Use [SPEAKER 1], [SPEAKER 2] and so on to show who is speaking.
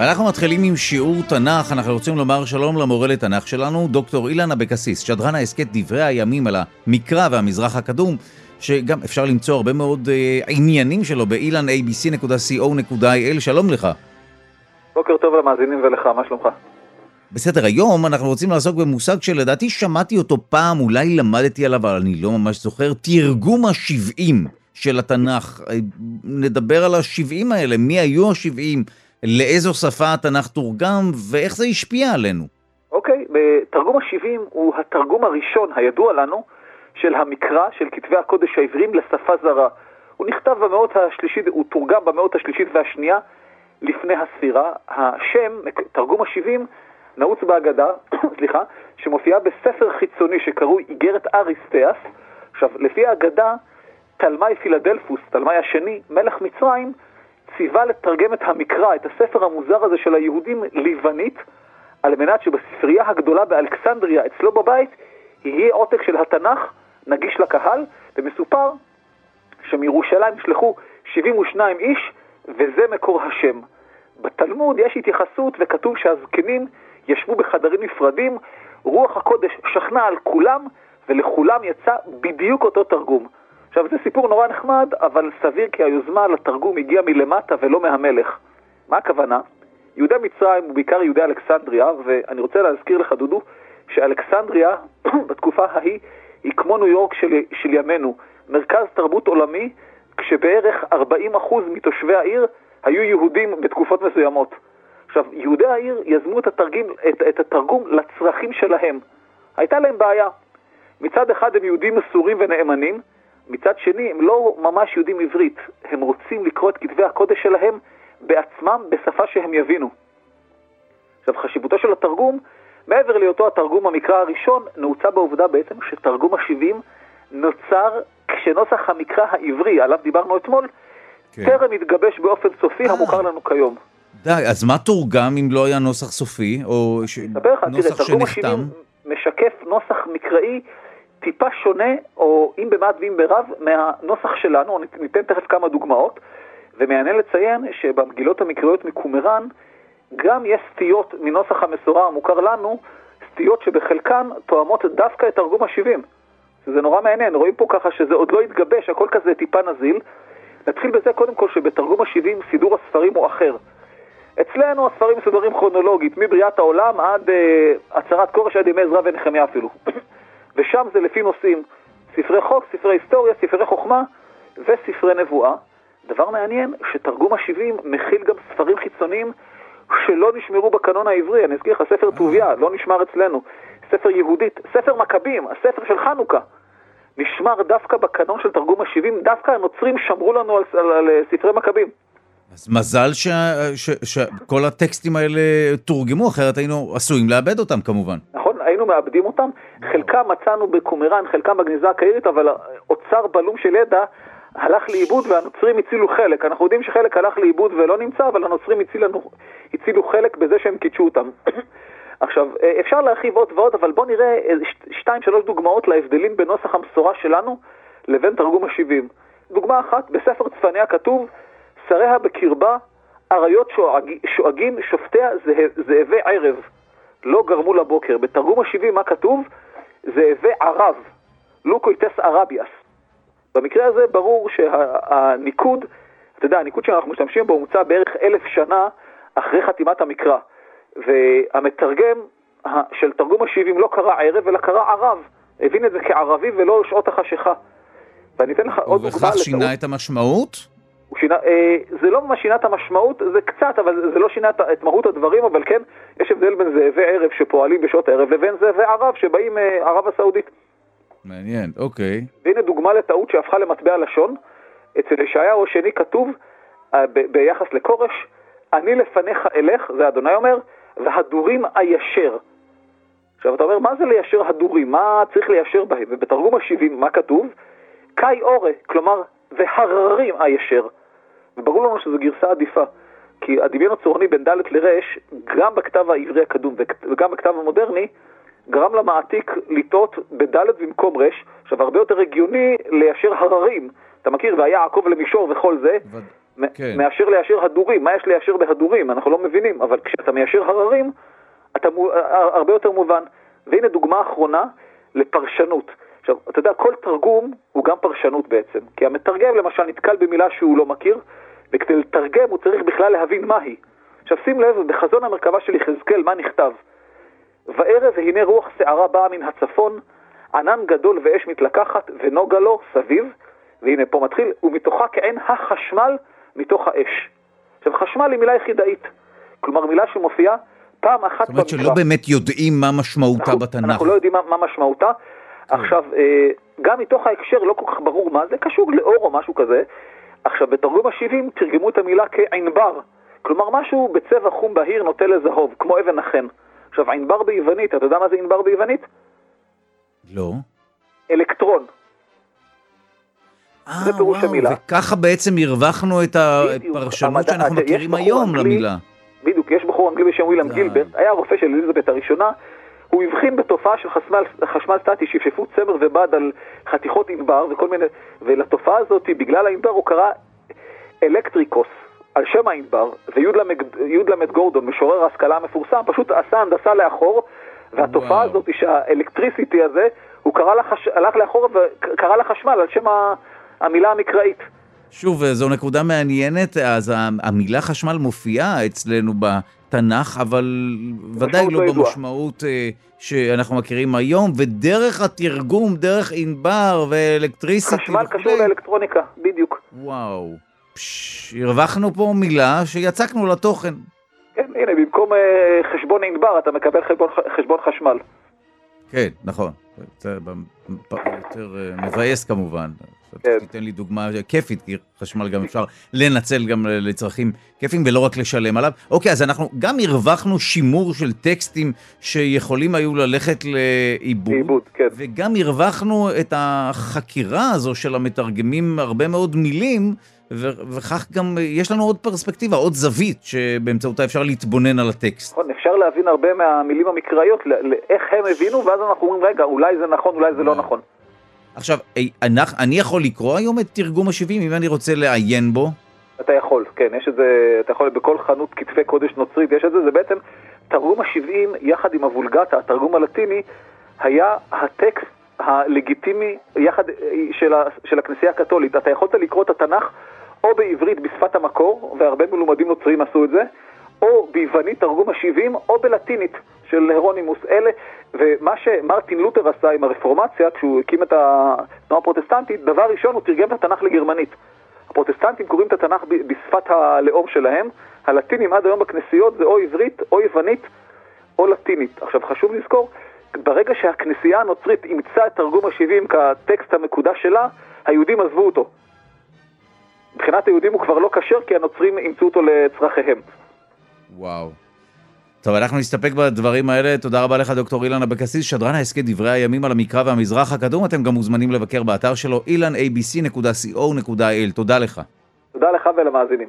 [SPEAKER 1] אנחנו מתחילים עם שיעור תנ"ך, אנחנו רוצים לומר שלום למורה לתנ"ך שלנו, דוקטור אילן אבקסיס, שדרן ההסכת דברי הימים על המקרא והמזרח הקדום, שגם אפשר למצוא הרבה מאוד אה, עניינים שלו באילנabc.co.il, שלום לך.
[SPEAKER 2] בוקר טוב למאזינים ולך, מה שלומך?
[SPEAKER 1] בסדר, היום אנחנו רוצים לעסוק במושג שלדעתי שמעתי אותו פעם, אולי למדתי עליו, אבל אני לא ממש זוכר, תרגום השבעים של התנ"ך. אה, נדבר על השבעים האלה, מי היו השבעים, לאיזו שפה התנ"ך תורגם, ואיך זה השפיע עלינו.
[SPEAKER 2] אוקיי, תרגום השבעים הוא התרגום הראשון הידוע לנו של המקרא, של כתבי הקודש העבריים לשפה זרה. הוא נכתב במאות השלישית, הוא תורגם במאות השלישית והשנייה לפני הספירה. השם, תרגום השבעים, נעוץ בהגדה, סליחה, שמופיעה בספר חיצוני שקרוי איגרת אריסטאס. עכשיו, לפי ההגדה, תלמי פילדלפוס, תלמי השני, מלך מצרים, ציווה לתרגם את המקרא, את הספר המוזר הזה של היהודים, ליוונית, על מנת שבספרייה הגדולה באלכסנדריה, אצלו בבית, יהיה עותק של התנ"ך נגיש לקהל, ומסופר שמירושלים נשלחו 72 איש, וזה מקור השם. בתלמוד יש התייחסות וכתוב שהזקנים ישבו בחדרים נפרדים, רוח הקודש שכנה על כולם, ולכולם יצא בדיוק אותו תרגום. עכשיו, זה סיפור נורא נחמד, אבל סביר כי היוזמה לתרגום הגיעה מלמטה ולא מהמלך. מה הכוונה? יהודי מצרים, ובעיקר יהודי אלכסנדריה, ואני רוצה להזכיר לך, דודו, שאלכסנדריה בתקופה ההיא היא כמו ניו יורק של, של ימינו, מרכז תרבות עולמי, כשבערך 40% מתושבי העיר היו יהודים בתקופות מסוימות. עכשיו, יהודי העיר יזמו את, התרגיל, את, את התרגום לצרכים שלהם. הייתה להם בעיה. מצד אחד הם יהודים מסורים ונאמנים, מצד שני הם לא ממש יודעים עברית. הם רוצים לקרוא את כתבי הקודש שלהם בעצמם בשפה שהם יבינו. עכשיו, חשיבותו של התרגום, מעבר להיותו התרגום המקרא הראשון, נעוצה בעובדה בעצם שתרגום השבעים נוצר כשנוסח המקרא העברי, עליו דיברנו אתמול, כן. טרם התגבש באופן סופי
[SPEAKER 1] אה.
[SPEAKER 2] המוכר לנו כיום.
[SPEAKER 1] די, אז מה תורגם אם לא היה נוסח סופי, או ש... נוסח תראה, שנחתם?
[SPEAKER 2] משקף נוסח מקראי טיפה שונה, או אם במעט ואם ברב, מהנוסח שלנו, ניתן תכף כמה דוגמאות, ומעניין לציין שבמגילות המקראיות מקומראן, גם יש סטיות מנוסח המסורה המוכר לנו, סטיות שבחלקן תואמות דווקא את תרגום השבעים. זה נורא מעניין, רואים פה ככה שזה עוד לא התגבש, הכל כזה טיפה נזיל. נתחיל בזה קודם כל שבתרגום השבעים סידור הספרים הוא אחר. אצלנו הספרים מסודרים כרונולוגית, מבריאת העולם עד uh, הצהרת כורש עד ימי עזרא ונחמיה אפילו. ושם זה לפי נושאים, ספרי חוק, ספרי היסטוריה, ספרי חוכמה וספרי נבואה. דבר מעניין, שתרגום השבעים מכיל גם ספרים חיצוניים שלא נשמרו בקנון העברי. אני אזכיר לך, ספר טוביה לא נשמר אצלנו. ספר יהודית, ספר מכבים, הספר של חנוכה, נשמר דווקא בקנון של תרגום השבעים, דווקא הנוצרים שמרו לנו על, על, על ספרי מכבים.
[SPEAKER 1] אז מזל שכל הטקסטים האלה תורגמו, אחרת היינו עשויים לאבד אותם כמובן.
[SPEAKER 2] נכון, מאבדים אותם. חלקם מצאנו בקומראן, חלקם בגניזה הקהירית, אבל אוצר בלום של ידע הלך לאיבוד והנוצרים הצילו חלק. אנחנו יודעים שחלק הלך לאיבוד ולא נמצא, אבל הנוצרים הצילו, הצילו חלק בזה שהם קידשו אותם. עכשיו, אפשר להרחיב עוד ועוד, אבל בואו נראה שתיים, שלוש דוגמאות להבדלים בנוסח המסורה שלנו לבין תרגום השבעים. דוגמה אחת, בספר צפניה כתוב, שריה בקרבה, אריות שואגים, שופטיה זאבי ערב, לא גרמו לבוקר. בתרגום השבעים מה כתוב? זאבי ערב, לוקויטס ערביאס. במקרה הזה ברור שהניקוד, אתה יודע, הניקוד שאנחנו משתמשים בו מוצע בערך אלף שנה אחרי חתימת המקרא. והמתרגם של תרגום השבעים לא קרא ערב, אלא קרא ערב. הבין את זה כערבי ולא שעות החשיכה.
[SPEAKER 1] ואני אתן לך עוד דוגמה. ובכך שינה את המשמעות?
[SPEAKER 2] שינה, אה, זה לא ממש שינה את המשמעות, זה קצת, אבל זה לא שינה את, את מהות הדברים, אבל כן, יש הבדל בין זאבי ערב שפועלים בשעות הערב לבין זאבי ערב שבאים אה, ערב הסעודית.
[SPEAKER 1] מעניין, אוקיי.
[SPEAKER 2] והנה דוגמה לטעות שהפכה למטבע לשון. אצל ישעיהו השני כתוב, אה, ב- ביחס לכורש, אני לפניך אלך, זה אדוני אומר, והדורים איישר. עכשיו אתה אומר, מה זה ליישר הדורים? מה צריך ליישר בהם? ובתרגום השבעים, מה כתוב? קאי אורה, כלומר, והררים איישר. וברור לנו שזו גרסה עדיפה. כי הדמיון הצורני בין ד' לר', גם בכתב העברי הקדום וגם בכתב המודרני, גרם למעתיק לטעות בד' במקום ר', עכשיו הרבה יותר הגיוני ליישר הררים. אתה מכיר, והיה יעקב למישור וכל זה, כן. מאשר ליישר הדורים. מה יש ליישר בהדורים? אנחנו לא מבינים, אבל כשאתה מיישר הררים, אתה הרבה יותר מובן. והנה דוגמה אחרונה לפרשנות. עכשיו, אתה יודע, כל תרגום הוא גם פרשנות בעצם. כי המתרגם למשל נתקל במילה שהוא לא מכיר, וכדי לתרגם הוא צריך בכלל להבין מהי. עכשיו שים לב, בחזון המרכבה של יחזקאל, מה נכתב? וערב והנה רוח שערה באה מן הצפון, ענן גדול ואש מתלקחת, ונוגה לו סביב, והנה פה מתחיל, ומתוכה כעין החשמל מתוך האש. עכשיו, חשמל היא מילה יחידאית. כלומר, מילה שמופיעה פעם אחת
[SPEAKER 1] במקרא. זאת אומרת שלא באמת יודעים מה משמעותה
[SPEAKER 2] אנחנו,
[SPEAKER 1] בתנ"ך.
[SPEAKER 2] אנחנו לא יודעים מה, מה משמעותה. כן. עכשיו, אה, גם מתוך ההקשר לא כל כך ברור מה זה, קשור לאור או משהו כזה. עכשיו, בתרגום ה-70 תרגמו את המילה כענבר. כלומר, משהו בצבע חום בהיר נוטה לזהוב, כמו אבן החן. עכשיו, ענבר ביוונית, אתה יודע מה זה ענבר ביוונית?
[SPEAKER 1] לא.
[SPEAKER 2] אלקטרון.
[SPEAKER 1] זה פירוש וואו, המילה. וככה בעצם הרווחנו את הפרשנות שאנחנו מכירים היום למילה.
[SPEAKER 2] בדיוק, יש בחור אנגלי בשם ווילם גילברט, היה רופא של אליזבת הראשונה, הוא הבחין בתופעה של חשמל, חשמל סטטי, שפשפו צמר ובד על חתיכות ענבר וכל מיני, ולתופעה הזאת, בגלל הענבר הוא קרא אלקטריקוס, על שם הענבר, וי"ל גורדון, משורר ההשכלה המפורסם, פשוט עשה הנדסה לאחור, והתופעה הזאת שהאלקטריסיטי הזה, הוא קרא לחש... הלך לאחור וקרא לחשמל על שם המילה המקראית.
[SPEAKER 1] שוב, זו נקודה מעניינת, אז המילה חשמל מופיעה אצלנו בתנ"ך, אבל ודאי לא, לא במשמעות אה, שאנחנו מכירים היום, ודרך התרגום, דרך ענבר ואלקטריסיטי
[SPEAKER 2] חשמל קשור לאלקטרוניקה, בדיוק.
[SPEAKER 1] וואו. פש, הרווחנו פה מילה שיצקנו לתוכן.
[SPEAKER 2] כן, הנה, במקום uh, חשבון ענבר אתה מקבל חשבון, חשבון חשמל.
[SPEAKER 1] כן, נכון. זה יותר uh, מבאס כמובן. כן. תיתן לי דוגמה כיפית, כי חשמל גם אפשר לנצל גם לצרכים כיפים ולא רק לשלם עליו. אוקיי, אז אנחנו גם הרווחנו שימור של טקסטים שיכולים היו ללכת לאיבוד. לאיבוד,
[SPEAKER 2] כן.
[SPEAKER 1] וגם הרווחנו את החקירה הזו של המתרגמים הרבה מאוד מילים. וכך גם יש לנו עוד פרספקטיבה, עוד זווית, שבאמצעותה אפשר להתבונן על הטקסט.
[SPEAKER 2] נכון, אפשר להבין הרבה מהמילים המקראיות, איך הם הבינו, ואז אנחנו אומרים, רגע, אולי זה נכון, אולי זה לא נכון.
[SPEAKER 1] עכשיו, אני יכול לקרוא היום את תרגום ה-70 אם אני רוצה לעיין בו?
[SPEAKER 2] אתה יכול, כן, יש את זה, אתה יכול בכל חנות כתבי קודש נוצרית, יש את זה, זה בעצם תרגום ה-70 יחד עם הוולגטה, התרגום הלטיני, היה הטקסט הלגיטימי יחד של, ה, של הכנסייה הקתולית. אתה יכולת לקרוא את התנ"ך או בעברית בשפת המקור, והרבה מלומדים נוצרים עשו את זה, או ביוונית תרגום ה-70, או בלטינית של הרונימוס. אלה, ומה שמרטין לותר עשה עם הרפורמציה, כשהוא הקים את התנועה הפרוטסטנטית, דבר ראשון הוא תרגם את התנ"ך לגרמנית. הפרוטסטנטים קוראים את התנ"ך בשפת הלאום שלהם, הלטינים עד היום בכנסיות זה או עברית, או יוונית, או לטינית. עכשיו חשוב לזכור, ברגע שהכנסייה הנוצרית אימצה את תרגום ה-70 כטקסט המקודש שלה, היהודים עזבו אותו. מבחינת היהודים הוא כבר לא כשר כי הנוצרים אימצו אותו לצרכיהם.
[SPEAKER 1] וואו. טוב, אנחנו נסתפק בדברים האלה. תודה רבה לך, דוקטור אילן אבקסיס, שדרן ההסכת דברי הימים על המקרא והמזרח הקדום. אתם גם מוזמנים לבקר באתר שלו, ilanabc.co.il. תודה לך.
[SPEAKER 2] תודה לך ולמאזינים.